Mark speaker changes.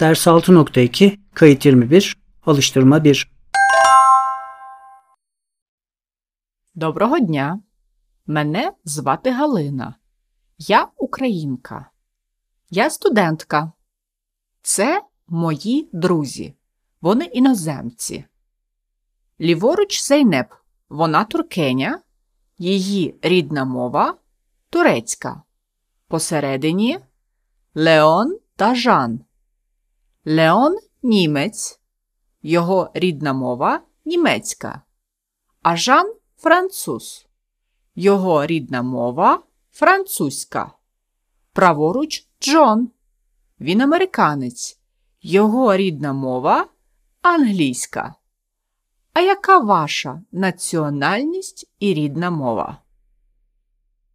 Speaker 1: Ders 6.2, kayıt 21, alıştırma 1.
Speaker 2: Доброго дня. Мене звати Галина. Я українка. Я студентка. Це мої друзі. Вони іноземці. Ліворуч Зейнеп. Вона туркеня. Її рідна мова турецька. Посередині Леон та Жан. Леон німець. Його рідна мова німецька. А Жан француз. Його рідна мова французька. Праворуч Джон. Він американець. Його рідна мова англійська. А яка ваша національність і рідна мова?